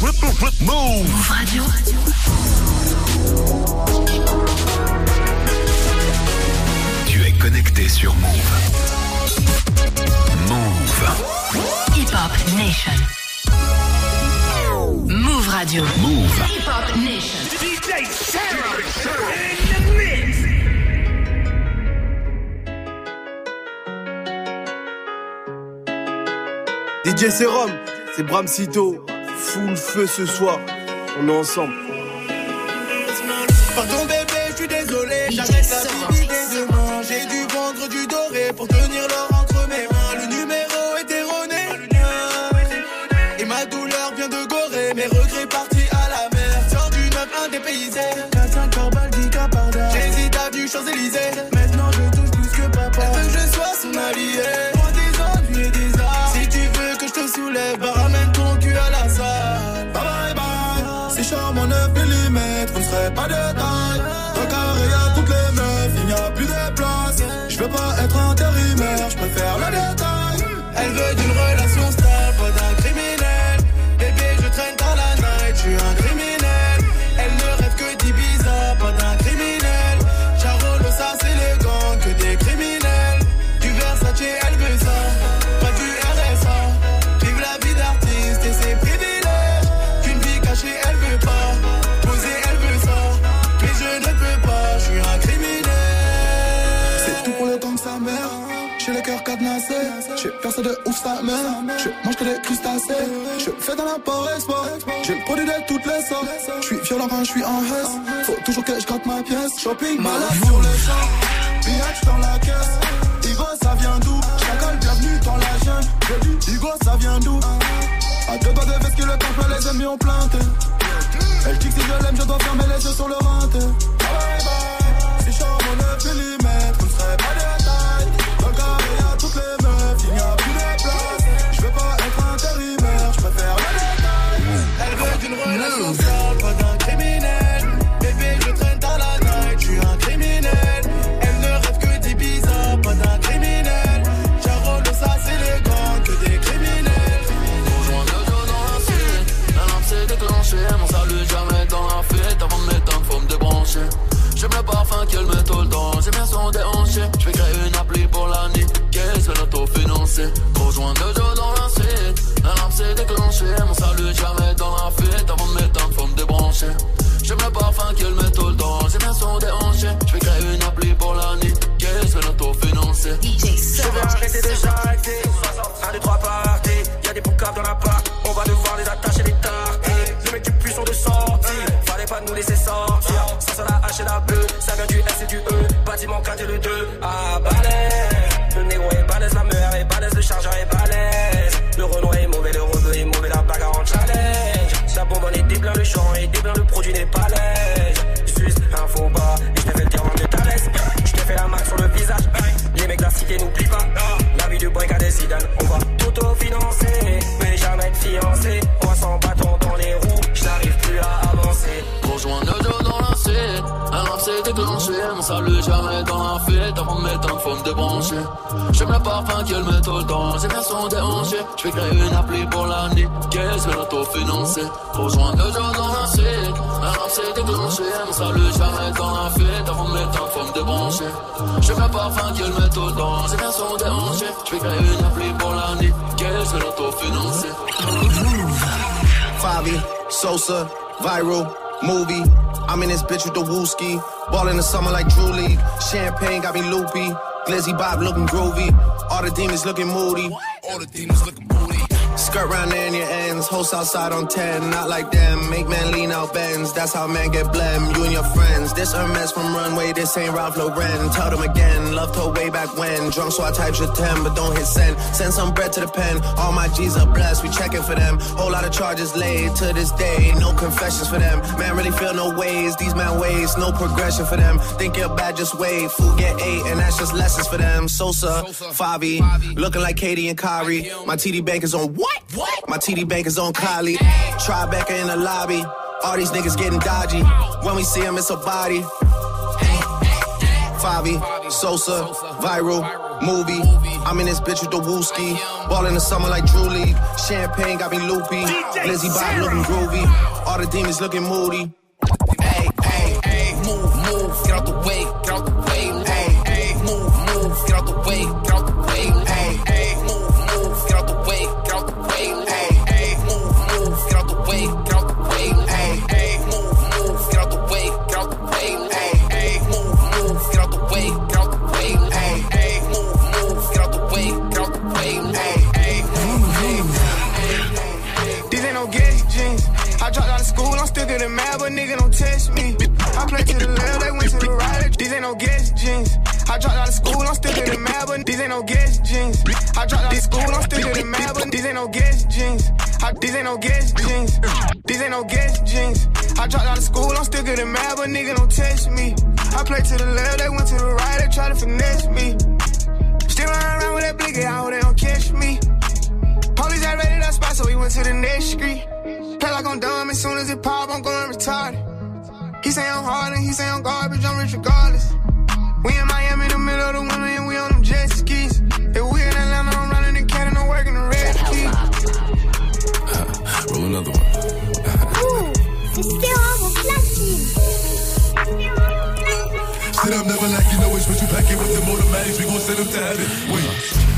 Move Radio. Tu es connecté sur Move. Move. Hip Hop Nation. Move Radio. Move. Hip Hop Nation. DJ Sarah in the mix. DJ Serum, c'est Bram Cito. Full feu ce soir. On est ensemble. Pardon bébé, je suis désolé, j'arrête la demain. J'ai dû vendre du doré pour tenir l'or entre mes mains. Le numéro est erroné. Et ma douleur vient de Gorée, mes regrets partis à la mer. Sors du 9-1 dépaysé. 4-5 par balle, 10 cas par dame. J'hésite à du Champs-Élysées. Maintenant je touche plus que papa. Elle veut que je sois son allié? Loin des ennuis et des arts. Si tu veux que je te soulève, Personne de ouf sa mère. Je mange que des crustacés. Je fais dans la espoir. J'ai le produit de toutes les sortes. Je suis violent quand je suis en hesse. Faut toujours que je gratte ma pièce. Shopping malade sur le champ. Biatch dans la caisse. Igo, ça vient d'où? Chacal, bienvenue dans la jungle. Igo, ça vient d'où? À deux doigts de veste que le temple, les ennemis ont planté. Elle dit que si je l'aime, je dois fermer les yeux sur le renté. Fête, avant de m'éteindre, faut me débrancher. J'aime le parfum qu'elle met tout le temps, j'ai bien son déhanché. J'vais créer une appli pour la qu'est-ce que l'autofinancer. Rejoins le dos dans la suite, la lampe s'est déclenchée. Mon salut jamais dans la fête, avant de m'éteindre, faut me débrancher. J'aime le parfum qu'elle met tout le temps, j'ai bien son déhanché. J'vais créer une appli pour la nuit, qu'est-ce que l'autofinancer. Favi, Sosa, viral, movie. I'm in this bitch with the wooski. Ball in the summer like Drew League. Champagne got me loopy. Glizzy Bob looking groovy. All the demons looking moody. All the demons looking moody. Skirt round in your ends. Host outside on 10. Not like them. Make man lean out bends. That's how man get blem. You and your friends. This Hermes from Runway. This ain't Ralph Lauren. Tell them again. Loved her way back when. Drunk so I type your 10. But don't hit send. Send some bread to the pen. All my G's are blessed. We checking for them. Whole lot of charges laid to this day. No confessions for them. Man really feel no ways. These man ways. No progression for them. Think you're bad, just wait. Food get eight. And that's just lessons for them. Sosa, Favi. Looking like KD and Kyrie. My TD bank is on what? What? My TD bank is on Kylie. Tribeca in the lobby. All these niggas getting dodgy. When we see them, it's a body. Favi, Sosa, viral, movie. I'm in this bitch with the wooski. Ball in the summer like Drew League. Champagne got me loopy. Lizzie Bob looking groovy. All the demons looking moody. Hey, hey, hey, move, move, get out the way, get out the way. To the left, they went to the right. These ain't no guess jeans. I dropped out of school, I'm still getting mad, but these ain't no guess jeans. I dropped out of school, I'm still getting mad, but these ain't no guess jeans. These ain't no guess jeans. These ain't no guess jeans. I dropped out of school, I'm still getting mad, but nigga don't test me. I play to the left, they went to the right, they try to finesse me. Still running around with that blicky, I hope they don't catch me. Police had raided that spot, so we went to the next street. Play like I'm dumb, as soon as it pop, I'm going retarded. He say I'm hard and he say I'm garbage, I'm rich regardless. We in Miami in the middle of the winter and we on them jet skis. If we in Atlanta, I'm running in Canada, I'm working the red key. Uh, roll another one. C'est vraiment platine. Sit up, never like you know it. Switch you back in with the automatics. We gon' send them to heaven. Wait, wait, wait,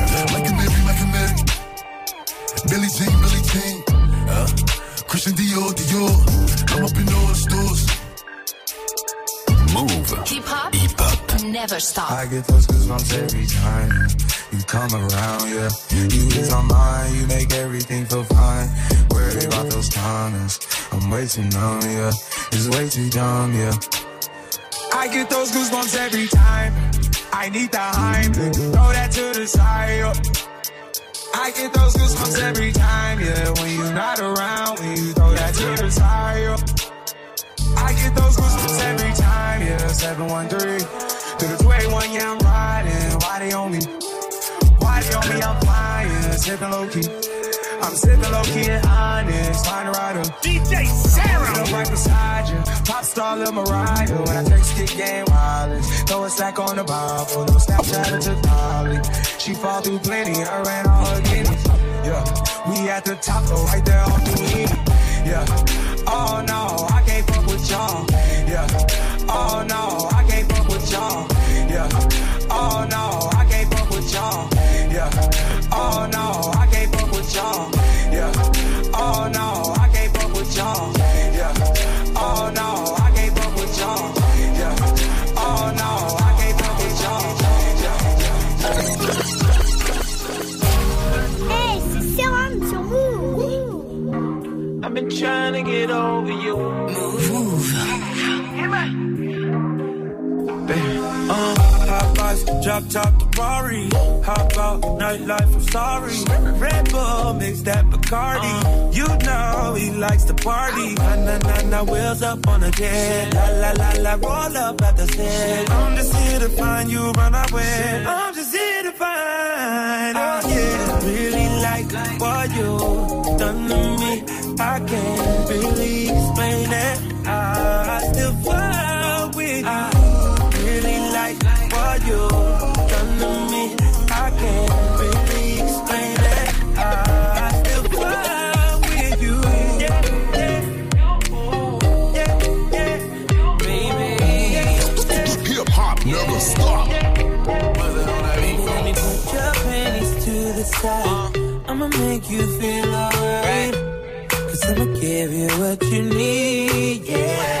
Billie Jean, Billie Jean. Uh, Christian Dior, Dior. I'm up in all the stores. Move. Hip hop. Hip hop. Never stop. I get those goosebumps every time you come around, yeah. You is on mine, you make everything feel fine. Worry about those timings, I'm way too numb, yeah. It's way too dumb, yeah. I get those goosebumps every time. I need the Heimlich, throw that to the side. yo. I get those goosebumps every time, yeah. When you're not around, when you throw that to the yo. I get those goosebumps every time, yeah. 713 to the 281, yeah, I'm riding. Why they on me? Why they on me? I'm flying, sipping low key. I'm sipping low key and honest, find a rider. DJ Sarah. I'm right beside you. Pop star Lil Mariah. When I text kick game wireless. Throw a stack on the Bible. No Snapchat or to Dolly. She fall through plenty. I ran all her guineas. Yeah. We at the top though, right there off the. Yeah. Oh no, I can't fuck with y'all. Yeah. Oh no, I can't fuck with y'all. Yeah. Oh no, I can't fuck with y'all. Yeah. Oh no, get over you. Move. Uh, hot box, drop top the Rari. Hop out, nightlife, I'm sorry. Red Bull, mix that Bacardi. You know he likes to party. Na na na na, wheels up on a jet. La la la la, roll up at the set. I'm just here to find you, run away. I'm just here to find. Oh yeah, really like what you done to me. I can't you feel alright. Cause I'ma give you what you need. Yeah.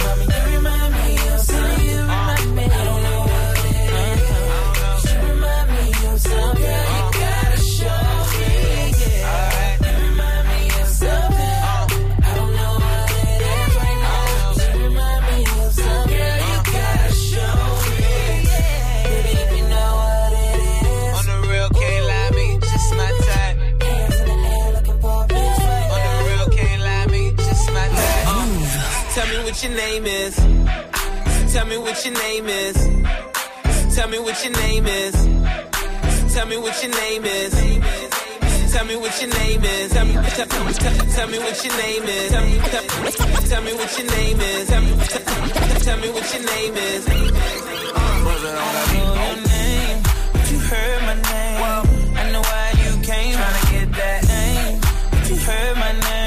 what your name is. Tell me what your name is. Tell me what your name is. Tell me what your name is. Tell me, what your name is. Tell me, what your name is. Tell me, what your name is. I know your name, but you heard my name. I know why you came. Tryna get that name, but you heard my name.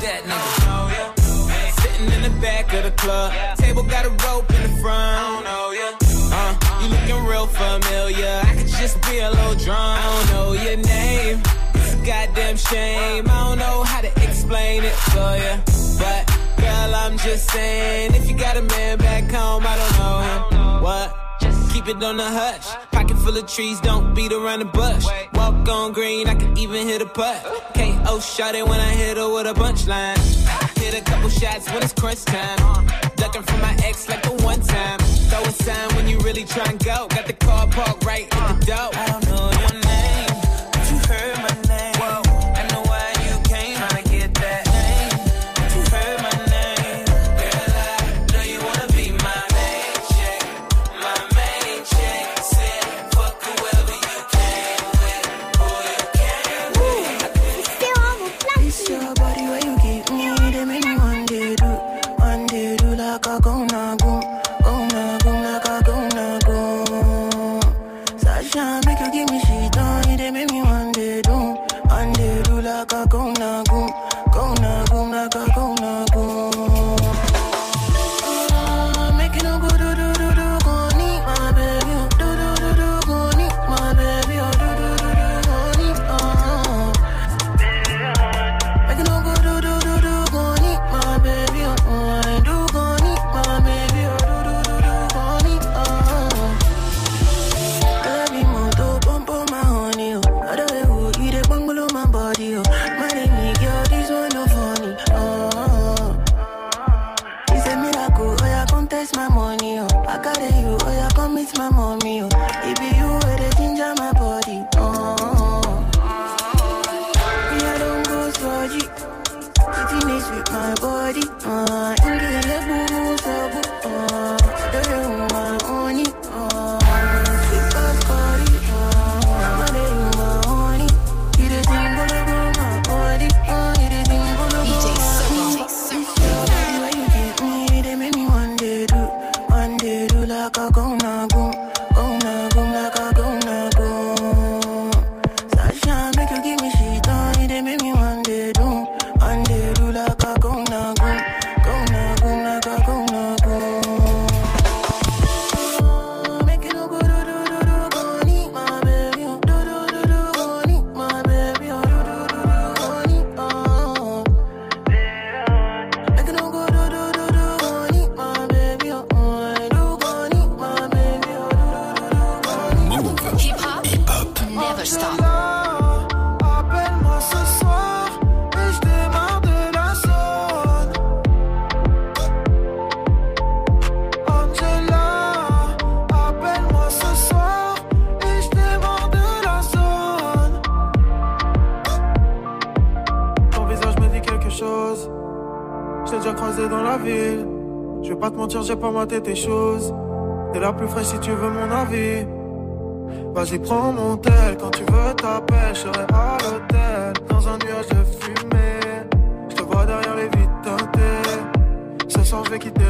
Tell her fuck that nigga. Sitting in the back of the club, table got a rope in the front. I don't know ya. Uh, you looking real familiar. I could just be a little drunk. I don't know your name. It's a goddamn shame. I don't know how to explain it for ya, but girl, I'm just saying. If you got a man back home, I don't know him. What? Keep it on the hush. Pocket full of trees, don't beat around the bush. Walk on green, I can even hit a putt. KO shot it when I hit her with a punchline. Hit a couple shots when it's crunch time. Ducking from my ex like the one time. Throw a sign when you really try and go. Got the car parked right at the door. I don't know j'ai pas maté tes choses. T'es la plus fraîche si tu veux mon avis. Vas-y, prends mon tel. Quand tu veux t'appeler, je serai à l'hôtel. Dans un nuage de fumée. Je te vois derrière les vitres teintées. Ce soir, je vais quitter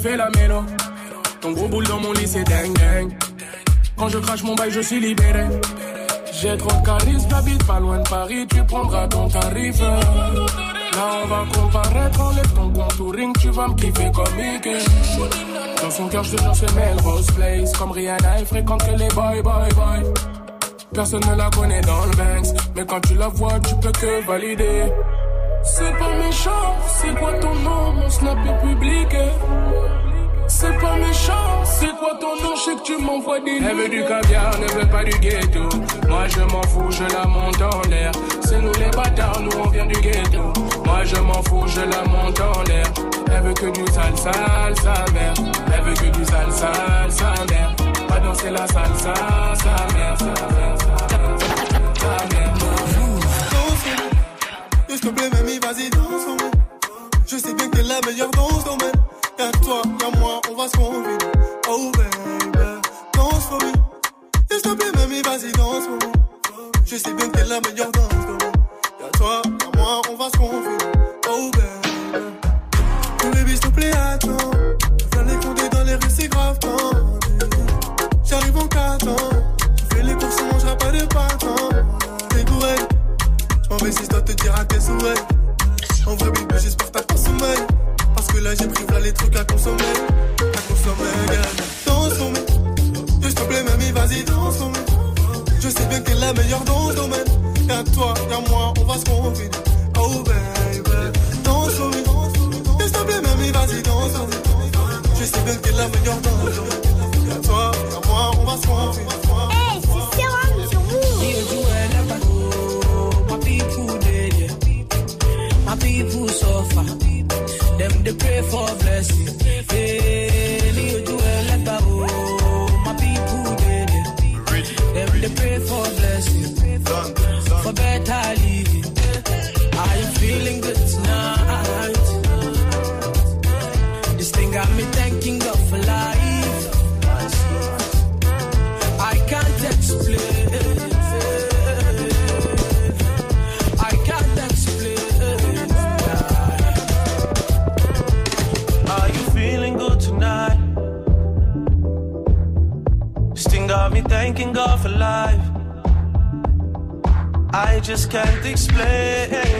fais la mélo. Ton gros boule dans mon lit, c'est dingue, dingue. Quand je crache mon bail, je suis libéré. J'ai trop de charisme, j'habite pas loin de Paris, tu prendras ton tarif. Là, on va comparaître, enlève ton contouring, tu vas me kiffer comme Mickey. Dans son cœur, je te jure, c'est Melrose Place. Comme Rihanna, elle fréquente que les boy, boy, boy. Personne ne la connaît dans le Banks, mais quand tu la vois, tu peux que valider. C'est pas méchant, c'est quoi ton nom, mon snap est public. C'est pas méchant, c'est quoi ton nom, je sais que tu m'envoies des Elle veut du caviar, ne veut pas du ghetto. Moi je m'en fous, je la monte en l'air. C'est nous les bâtards, nous on vient du ghetto. Moi je m'en fous, je la monte en l'air. Elle veut que du sale, sa mère. Elle veut que du sale, sa mère. Pas danser la salsa, sa mère, sa mère, sa mère, sa mère. S'il te plaît, mamie, vas-y, danse pour moi. Je sais bien que t'es la meilleure dans ce domaine. Y'a toi, y'a moi, on va se convaincre. Oh baby, danse pour moi. S'il te plaît, mamie, vas-y, danse pour moi. Je sais bien que t'es la meilleure dans ce domaine. Y'a toi, y'a moi, on va se convaincre. Oh baby. Oh baby, s'il te plaît, attends. Viens les compter dans les rues, c'est grave tendu. J'arrive en 4 ans. Je fais les courses, on mangera pas de pâtes. T'es bourré. M'en vais si je dois te dire à tes souhaits. En vrai, bébé, j'espère t'as pas sommeil. Parce que là, j'ai pris là les trucs à consommer. À consommer, girl. Danse pour moi. S'il te plaît, mamie, vas-y, danse pour moi. Je sais bien que t'es la meilleure dans ce domaine. Y'a toi, y'a moi, on va se confiner. Oh, baby. Danse pour moi. S'il te plaît, mamie, vas-y, danse pour moi. Je sais bien que t'es la meilleure dans ce domaine. Y'a toi, y'a moi, on va se confiner. Pray for blessing. Just can't explain.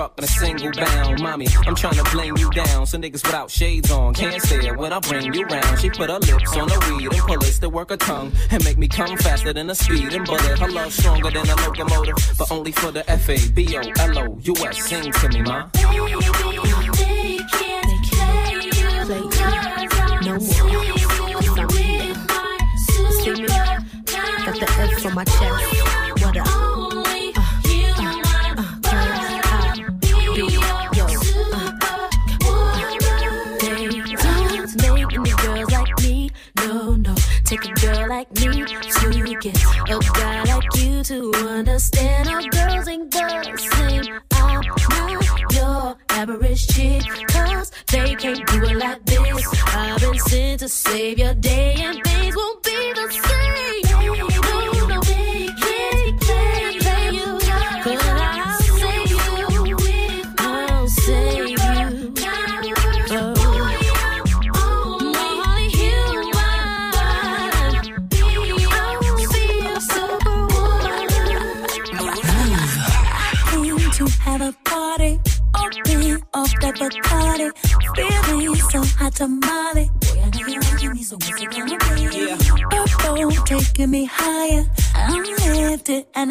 Truck in a single bound. Mommy, I'm trying to blame you down. So niggas without shades on can't say it when I bring you round. She put her lips on the weed and pull it to work her tongue and make me come faster than a speed and bullet. Her love stronger than a locomotive, but only for the F A B O L O U S. Sing to me, ma. Got the F on my chest. What up? Understand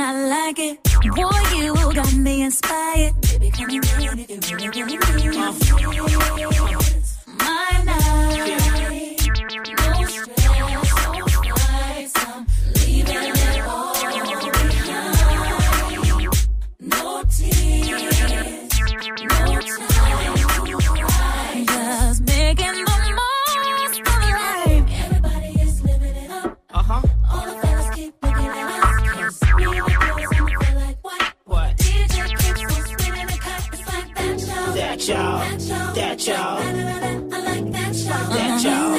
I like it. Boy, you got me inspired. Baby, come it if you really, really. My night, no y'all. That y'all. That y'all.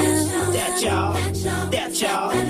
That y'all. That y'all.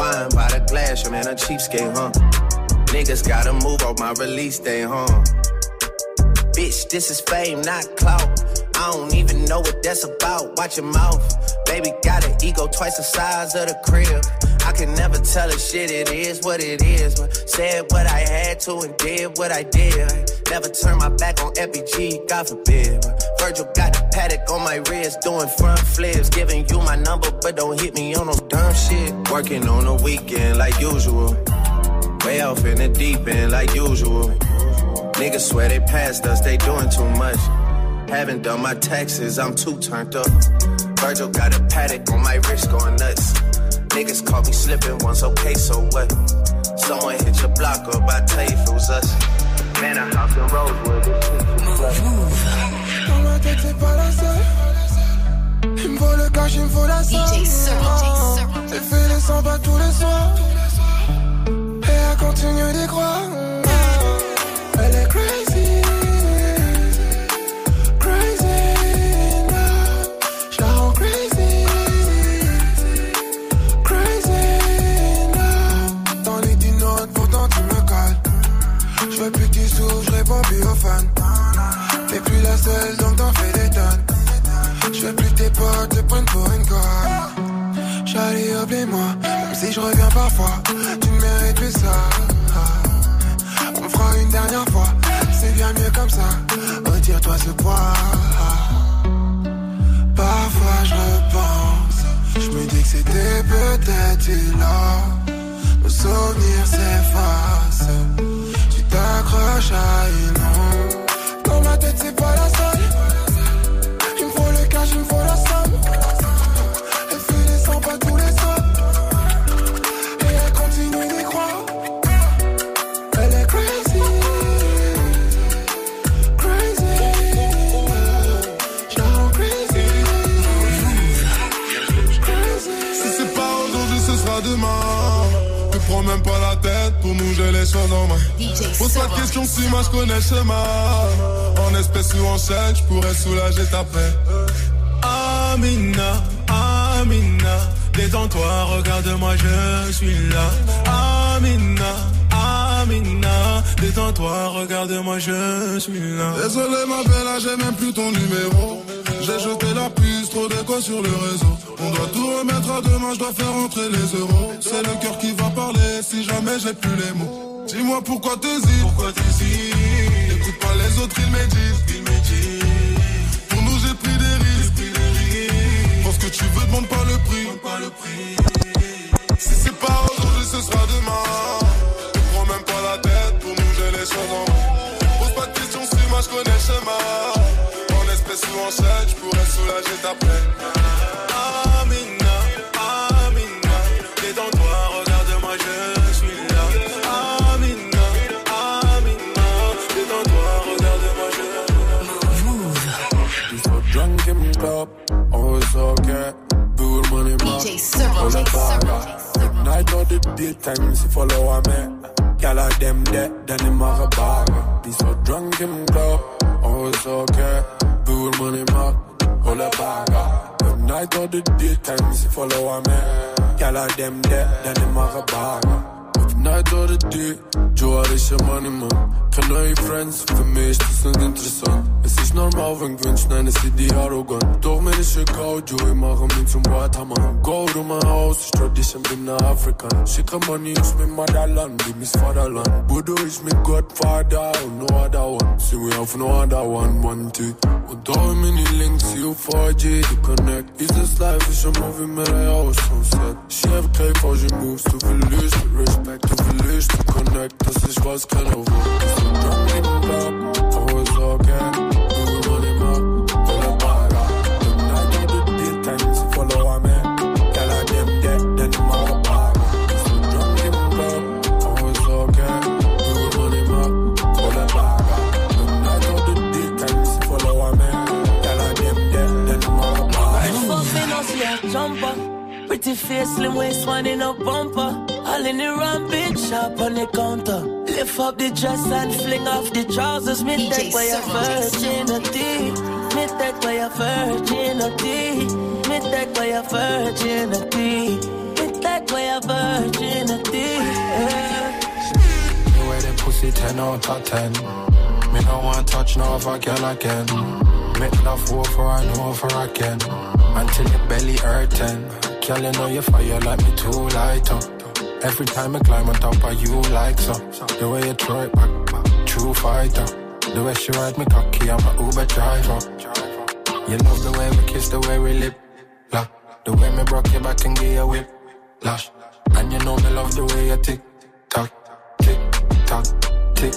Wine by the glass, your man a cheapskate, huh? Niggas gotta move off my release day, huh? Bitch, this is fame, not clout. I don't even know what that's about. Watch your mouth. Baby got an ego twice the size of the crib. I can never tell a shit, it is what it is. But said what I had to and did what I did. Never turn my back on FBG, God forbid. Virgil got the Patek on my wrist, doing front flips. Giving you my number, but don't hit me on no dumb shit. Working on the weekend like usual. Way off in the deep end like usual. Niggas swear they passed us, they doing too much. Haven't done my taxes, I'm too turned up. Virgil got a Patek on my wrist going nuts. Niggas caught me slipping once, okay, so what? Someone hit your block up, I tell you if it was us. Man, a house in Rosewood, this shit too clutch. Dans ma tête c'est pas la seule Il me faut le cash, il me faut la somme J'ai fait les 100 pas tous les soirs Et elle continue d'y croire. Elle est crazy seul, donc t'en fais des tonnes. Je veux plus tes potes te prennent pour une conne. Charlie, oublie-moi, même si je reviens parfois, tu mérites plus ça. On fera une dernière fois, c'est bien mieux comme ça. Retire-toi ce poids. Parfois je repense, je me dis que c'était peut-être là. Nos souvenirs s'effacent, tu t'accroches à une. Ma tête, c'est les choses en main. Pose pas de questions si moi je connais le schéma. En espèces ou en chèque, je pourrais soulager ta peine. Amina, Amina, détends-toi, regarde-moi, je suis là. Amina, Amina, détends-toi, regarde-moi, je suis là. Désolé ma belle, là, j'ai même plus ton numéro. J'ai jeté la puce, trop d'écho sur le réseau. On doit tout remettre à demain, je dois faire entrer les euros. C'est le cœur qui va parler si jamais j'ai plus les mots. Dis-moi pourquoi t'hésites, pourquoi t'hésites? Écoute pas les autres, ils méditent, ils méditent. Pour nous, j'ai pris des risques, Pense que tu veux, demande pas le prix. Pas le prix. Soulager ta peine. Amina, Amina, détends-toi, regarde-moi, je suis là. Amina, Amina, détends-toi, regarde-moi, je You so drunk in the club, oh it's okay. Good money, man. DJ Servo, DJ Night or the daytime, follow a them dead, then them have a bag. Be so drunk club, oh okay. Money, man pull a bagger. Good night or the daytime, she follow a man. Y'all are them dead, then them are a bagger. Night or the day, Joe is je money man. Geen nieuwe friends, voor mij is het niet interessant. Es ist normal, wenn gewünscht, nein, es ist die arrogant. Doch mir ist egal, Joe, ich mache mich zum Watermann. Go to my house, Tradition, bin ein Afrikan. Schicke Money ist mein Motherland, bin mein Vaterland. Budo ist mein Godfather und no other one. See we have no other one, one, two. Und da meine Links, you 4G, die Connect. Is this life, ist ein Movie ein Haus on set. Chef, kein falsche Moves, du verlierst Respekt, voulais, je te connecte à ces choses qu'elle envoie. Lift up the dress and fling off the trousers. Me DJ take by your virginity. Me take by your virginity. Me take by your virginity. Me take by your virginity. Yeah. The way them pussy 10 out of 10. Me no want touch no other girl again. Make enough war for I know for I can. Until your belly hurting. Girl, you know you fire like me too light up. Every time I climb on top of you like so. The way you throw it back, true fighter. The way she ride me cocky, I'm a Uber driver. You love the way we kiss, the way we lip lock. The way me broke your back and give you whip lash. And you know me love the way you tick tock, tick tock, tick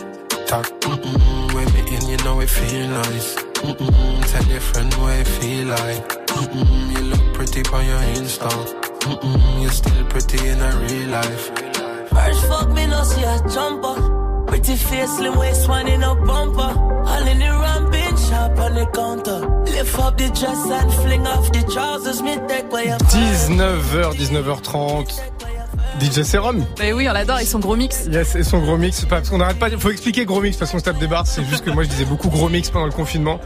tock. Mm-mm, when me in, you know it feel nice. Mm-mm, tell your friend what it feel like. Mm-mm, you look pretty on your Insta. You're still pretty in a real life. First fuck me, no see a jumper. Pretty face, slim waist, one in a bumper. All in the on the counter. Lift up the dress and fling off the trousers. Me take by your 19h, 19h30. DJ Serum. Bah oui, on l'adore, ils sont gros mix. Yes, et son gros mix. Parce qu'on n'arrête pas. Faut expliquer gros mix parce qu'on se tape des barres. C'est juste que moi je disais beaucoup gros mix pendant le confinement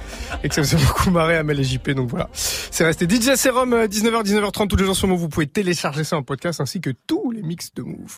et que ça faisait beaucoup marrer Amel et JP. Donc voilà. C'est resté DJ Serum, 19h, 19h30 tous les jours sur Move. Vous pouvez télécharger ça en podcast ainsi que tous les mix de Move.